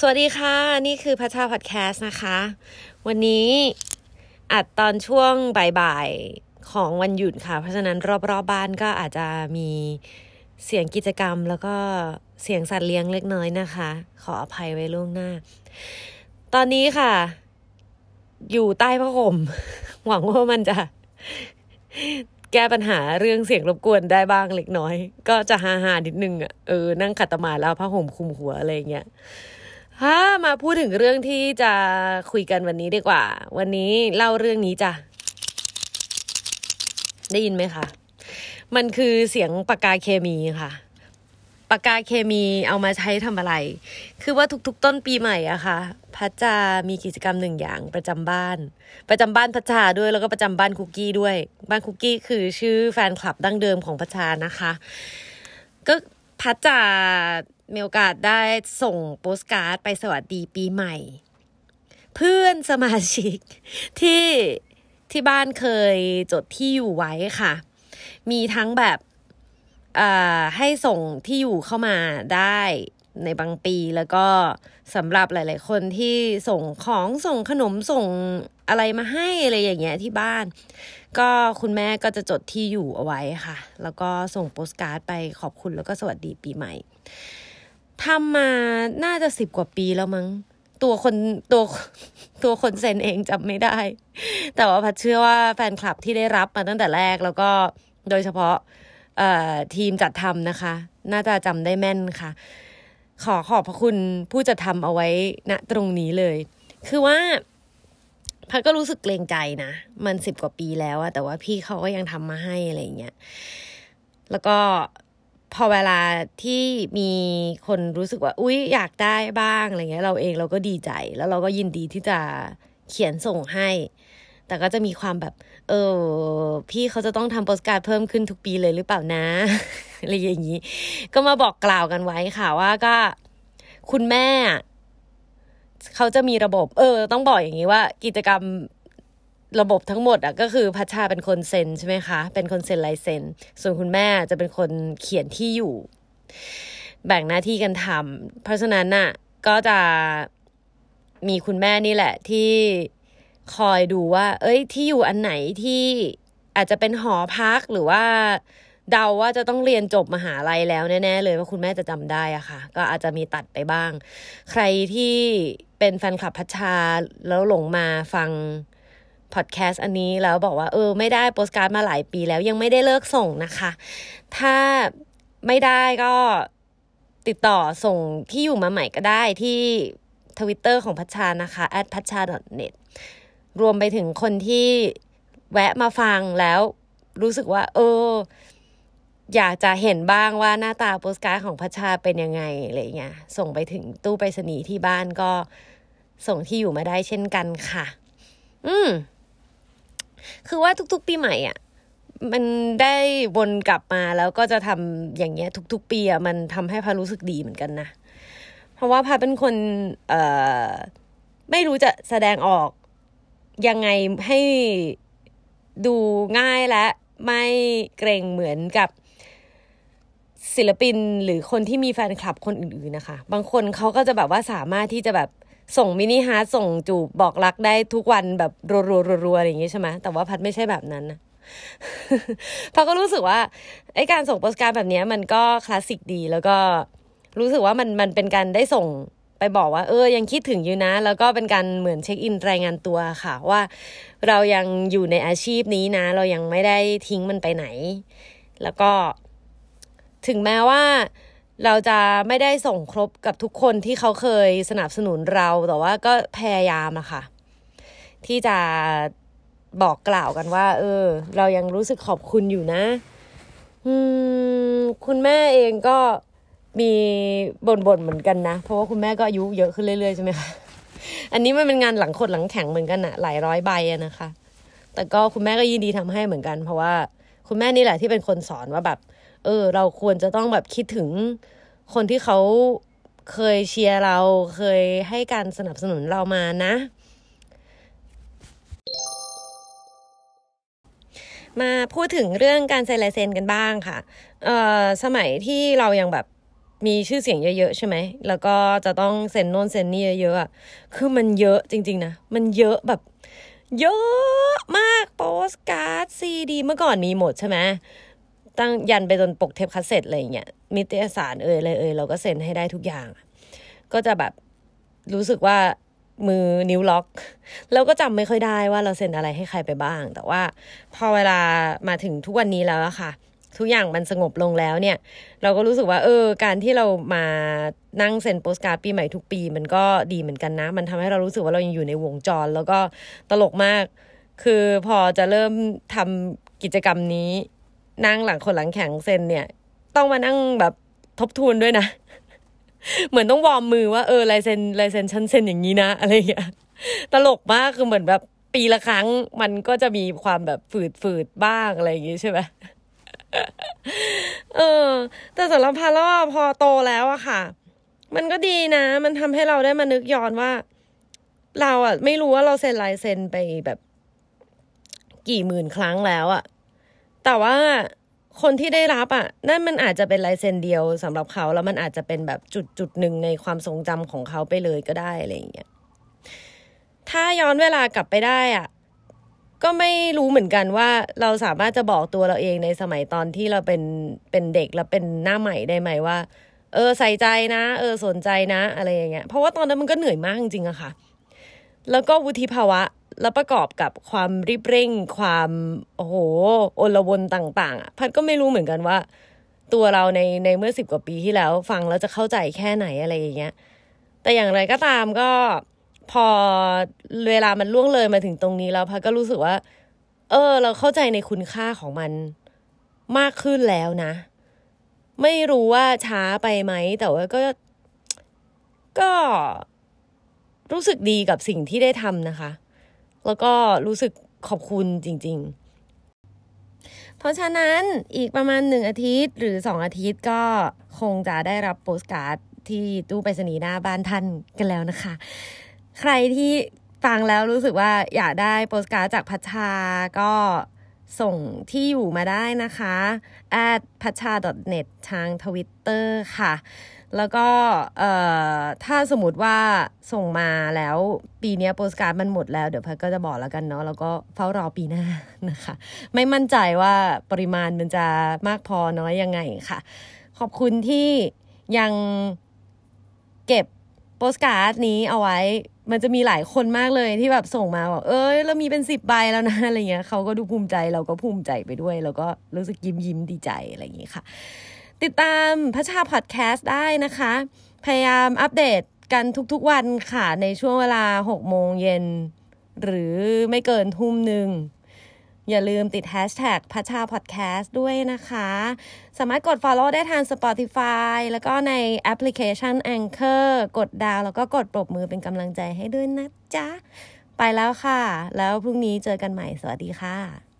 สวัสดีค่ะ นี่คือพัชชาพอดแคสต์นะคะ วันนี้อัดตอนช่วงบ่ายๆของวันหยุดค่ะ เพราะฉะนั้นรอบๆบบ้านก็อาจจะมีเสียงกิจกรรม แล้วก็เสียงสัตว์เลี้ยงเล็กน้อยนะคะ ขออภัยไว้ล่วงหน้า ตอนนี้ค่ะ อยู่ใต้ผ้าห่ม หวังว่ามันจะแก้ปัญหาเรื่องเสียงรบกวนได้บ้างเล็กน้อย ก็จะฮาฮานิดนึงอะเออนั่งขัดตมาแล้วผ้าห่มคลุมหัวอะไรเงี้ย ฮ่ามาพูดถึงเรื่องที่จะคุยกันวันนี้ดีกว่า วันนี้เล่าเรื่องนี้จ้ะ ได้ยินไหมคะ มันคือเสียงปากกาเคมีค่ะ ปากกาเคมีเอามาใช้ทำอะไร คือว่าทุกๆ ต้นปีใหม่อะค่ะ พัชจามีกิจกรรมหนึ่งอย่างประจำบ้าน ประจำบ้านพัชชาด้วยแล้วก็ประจำบ้านคุกกี้ด้วย บ้านคุกกี้คือชื่อแฟนคลับดั้งเดิมของพัชชานะคะ ก็พัชจา มีโอกาสได้ส่งโปสการ์ดไปสวัสดีปีใหม่ เพื่อนสมาชิกที่ที่บ้านเคยจดที่อยู่ไว้ค่ะ มีทั้งแบบให้ส่งที่อยู่เข้ามาได้ในบางปีแล้วก็สำหรับหลาย ๆ คนที่ส่งของส่งขนมส่งอะไรมาให้อะไรอย่างเงี้ยที่บ้าน ก็คุณแม่ก็จะจดที่อยู่เอาไว้ค่ะ แล้วก็ส่งโปสการ์ดไปขอบคุณแล้วก็สวัสดีปีใหม่ ทำมาน่าจะสิบกว่าปีแล้วมั้ง ตัวคนตัวตัวคนเซ็นเองจำไม่ได้ แต่ว่าพัดเชื่อว่าแฟนคลับที่ได้รับมาตั้งแต่แรกแล้วก็โดยเฉพาะทีมจัดทำนะคะ น่าจะจำได้แม่นค่ะ ขอขอบพระคุณผู้จัดทำเอาไว้ณตรงนี้เลย คือว่าพัดก็รู้สึกเกรงใจนะ มันสิบกว่าปีแล้วอะแต่ว่าพี่เขาก็ยังทำมาให้อะไรเงี้ย แล้วก็ พอเวลาที่มีคนรู้สึกว่า อุ๊ยอยากได้บ้างอะไรเงี้ย เราเองเราก็ดีใจ แล้วเราก็ยินดีที่จะเขียนส่งให้ แต่ก็จะมีความแบบ เออ พี่เขาจะต้องทำโปสการ์ดเพิ่มขึ้นทุกปีเลยหรือเปล่านะอะไรอย่างนี้ ก็มาบอกกล่าวกันไว้ค่ะว่าก็ คุณแม่เขาจะมีระบบ เออ ต้องบอกอย่างนี้ว่า กิจกรรม ระบบทั้งหมดอะก็คือพัชชาเป็นคนเซ็นใช่ไหมคะ เป็นคนเซ็นลายเซ็น ส่วนคุณแม่จะเป็นคนเขียนที่อยู่ แบ่งหน้าที่กันทำเพราะฉะนั้นน่ะก็จะมีคุณแม่นี่แหละที่คอยดูว่า เอ้ย ที่อยู่อันไหนที่อาจจะเป็นหอพักหรือว่าเดาว่าจะต้องเรียนจบมหาลัยแล้วแน่ๆเลยว่าคุณแม่จะจำได้อะค่ะ ก็อาจจะมีตัดไปบ้าง ใครที่เป็นแฟนคลับพัชชาแล้วหลงมาฟัง พอดแคสต์อันนี้แล้วบอกว่าเออไม่ได้โปสการ์ดมาหลายปีแล้วยังไม่ได้เลิกส่งนะคะ ถ้าไม่ได้ก็ติดต่อส่งที่อยู่มาใหม่ก็ได้ที่ทวิตเตอร์ของพัชชานะคะ at พัชชา .net รวมไปถึงคนที่แวะมาฟังแล้วรู้สึกว่า เออ อยากจะเห็นบ้างว่าหน้าตาโปสการ์ดของพัชชาเป็นยังไงอะไรเงี้ยส่งไปถึงตู้ไปรษณีย์ที่บ้านก็ส่งที่อยู่มาได้เช่นกันค่ะ อืม คือว่าทุกๆ ปีใหม่อะมันได้วนกลับมาแล้วก็จะทำอย่างเงี้ย ทุก ๆ ปีอะมันทำให้พารู้สึกดีเหมือนกันนะ เพราะว่าพาเป็นคนเอ่อไม่รู้จะแสดงออกยังไงให้ดูง่ายและไม่เกรงเหมือนกับศิลปินหรือคนที่มีแฟนคลับคนอื่นๆนะคะ บางคนเขาก็จะแบบว่าสามารถที่จะแบบ ส่งมินิฮาร์ดส่งจูบบอกรักได้ทุกวันแบบรัวๆๆๆอย่างงี้ใช่ไหมแต่ว่าพัดไม่ใช่แบบนั้นนะพัดก็รู้สึกว่าไอการส่งโปสการ์ดแบบนี้มันก็คลาสสิกดี แล้วก็รู้สึกว่ามันมันเป็นการได้ส่งไปบอกว่า เออยังคิดถึงอยู่นะ แล้วก็เป็นการเหมือนเช็คอินรายงานตัวค่ะว่า เรายังอยู่ในอาชีพนี้นะ เรายังไม่ได้ทิ้งมันไปไหน แล้วก็ถึงแม้ว่า เราจะไม่ได้ส่งครบกับทุกคนที่เขาเคยสนับสนุนเราแต่ว่าก็พยายามอะค่ะ ที่จะบอกกล่าวกันว่า เออ เรายังรู้สึกขอบคุณอยู่นะ อืม คุณแม่เองก็มีบ่นๆเหมือนกันนะ เพราะว่าคุณแม่ก็อายุเยอะขึ้นเรื่อยๆใช่ไหมคะอันนี้มันเป็นงานหลังขดหลังแข็งเหมือนกันอะหลายร้อยใบอะนะคะ แต่ก็คุณแม่ก็ยินดีทำให้เหมือนกัน เพราะว่า คุณแม่นี่แหละที่เป็นคนสอนว่าแบบ เออ เราควรจะต้องแบบคิดถึงคนที่เขาเคยเชียร์เราเคยให้การสนับสนุนเรามานะ มาพูดถึงเรื่องการเซ็นลายเซ็นกันบ้างค่ะ เอ่อสมัยที่เรายังแบบมีชื่อเสียงเยอะๆใช่ไหม แล้วก็จะต้องเซ็นโน่นเซ็นนี่เยอะๆคือมันเยอะจริง ๆ นะ มันเยอะแบบ เยอะมากโปสการ์ดซีดี เมื่อก่อนมีหมดใช่ไหมตั้งยันไปจนปกเทปคาสเซ็ตอะไรอย่างเงี้ยมิตรสารเอ่ยอะไรเอ่ยเราก็เซ็นให้ได้ทุกอย่าง ก็จะแบบรู้สึกว่ามือนิ้วล็อกแล้วก็จำไม่ค่อยได้ว่าเราเซ็นอะไรให้ใครไปบ้าง แต่ว่าพอเวลามาถึงทุกวันนี้แล้วอะค่ะ ทุกอย่างมันสงบลงแล้วเนี่ย เราก็รู้สึกว่า เออ การที่เรามานั่งเซ็นโปสการ์ดปีใหม่ทุกปี มันก็ดีเหมือนกันนะ มันทำให้เรารู้สึกว่าเรายังอยู่ในวงจร แล้วก็ตลกมาก คือพอจะเริ่มทำกิจกรรมนี้ นั่งหลังคนหลังแข็งเซ็นเนี่ย ต้องมานั่งแบบทบทวนด้วยนะ เหมือนต้องวอร์มมือว่าเออลายเซ็นลายเซ็นฉันเซ็นอย่างนี้นะ อะไรอย่างเงี้ยตลกมากคือเหมือนแบบปีละครั้งมันก็จะมีความแบบฝืดฝืดบ้างอะไรอย่างงี้ใช่ไหม เออ แต่สำหรับพาร่าพอโตแล้วอะค่ะ มันก็ดีนะ มันทำให้เราได้มานึกย้อนว่า เราอะไม่รู้ว่าเราเซ็นลายเซ็นไปแบบ กี่หมื่นครั้งแล้วอะแต่ว่าคนที่ได้รับอะนั่นมันอาจจะเป็นลายเซ็นเดียวสำหรับเขาแล้วมันอาจจะเป็นแบบจุดจุดหนึ่งในความทรงจำของเขาไปเลยก็ได้อะไรอย่างเงี้ยถ้าย้อนเวลากลับไปได้อะ ก็ไม่รู้เหมือนกันว่าเราสามารถจะบอกตัวเราเองในสมัยตอนที่เราเป็นเป็นเด็กแล้วเป็นหน้าใหม่ได้ไหมว่า เออใส่ใจนะ เออสนใจนะ อะไรอย่างเงี้ย เพราะว่าตอนนั้นมันก็เหนื่อยมากจริงๆอะค่ะ แล้วก็วุฒิภาวะแล้วประกอบกับความรีบเร่ง ความโอ้โหโอลวนต่างๆอะพัดก็ไม่รู้เหมือนกันว่า ตัวเราในในเมื่อสิบกว่าปีที่แล้ว ฟังแล้วจะเข้าใจแค่ไหนอะไรอย่างเงี้ย แต่อย่างไรก็ตามก็ พอเวลามันล่วงเลยมาถึงตรงนี้แล้วพัดก็รู้สึกว่า เออ เราเข้าใจในคุณค่าของมันมากขึ้นแล้วนะ ไม่รู้ว่าช้าไปไหม แต่ว่าก็ ก็รู้สึกดีกับสิ่งที่ได้ทำนะคะ แล้วก็รู้สึกขอบคุณจริง ๆ เพราะฉะนั้นอีกประมาณหนึ่งอาทิตย์ หรือสองอาทิตย์ก็คงจะได้รับโปสการ์ดที่ตู้ไปรษณีย์หน้าบ้านท่านกันแล้วนะคะ ใครที่ฟังแล้วรู้สึกว่าอยากได้โปสการ์ดจากพัชชาก็ส่งที่อยู่มาได้นะคะ at พัดชา .net ทางทวิตเตอร์ค่ะ แล้วก็ถ้าสมมติว่าส่งมาแล้วปีนี้โปสการ์ดมันหมดแล้ว เดี๋ยวพัดก็จะบอกแล้วกันเนาะแล้วก็เฝ้ารอปีหน้านะคะ ไม่มั่นใจว่าปริมาณมันจะมากพอน้อยยังไงค่ะ ขอบคุณที่ยังเก็บ โปสการ์ดนี้เอาไว้ มันจะมีหลายคนมากเลยที่แบบส่งมาบอกเอ้ยเรามีเป็นสิบใบแล้วนะอะไรเงี้ยเขาก็ดูภูมิใจเราก็ภูมิใจไปด้วย แล้วก็รู้สึกยิ้มยิ้มดีใจอะไรอย่างงี้ค่ะ ติดตามพระชาพอดแคสต์ได้นะคะ พยายามอัปเดตกันทุกๆวันค่ะในช่วงเวลา6โมงเย็นหรือไม่เกินทุ่มหนึ่ง อย่าลืมติดแฮชแท็กพัชชาพอดแคสต์ด้วยนะคะ สามารถกด Follow ได้ทาง Spotify แล้วก็ในแอปพลิเคชัน Anchor กดดาวแล้วก็กดปรบมือเป็นกำลังใจให้ด้วยนะจ๊ะ ไปแล้วค่ะ แล้วพรุ่งนี้เจอกันใหม่ สวัสดีค่ะ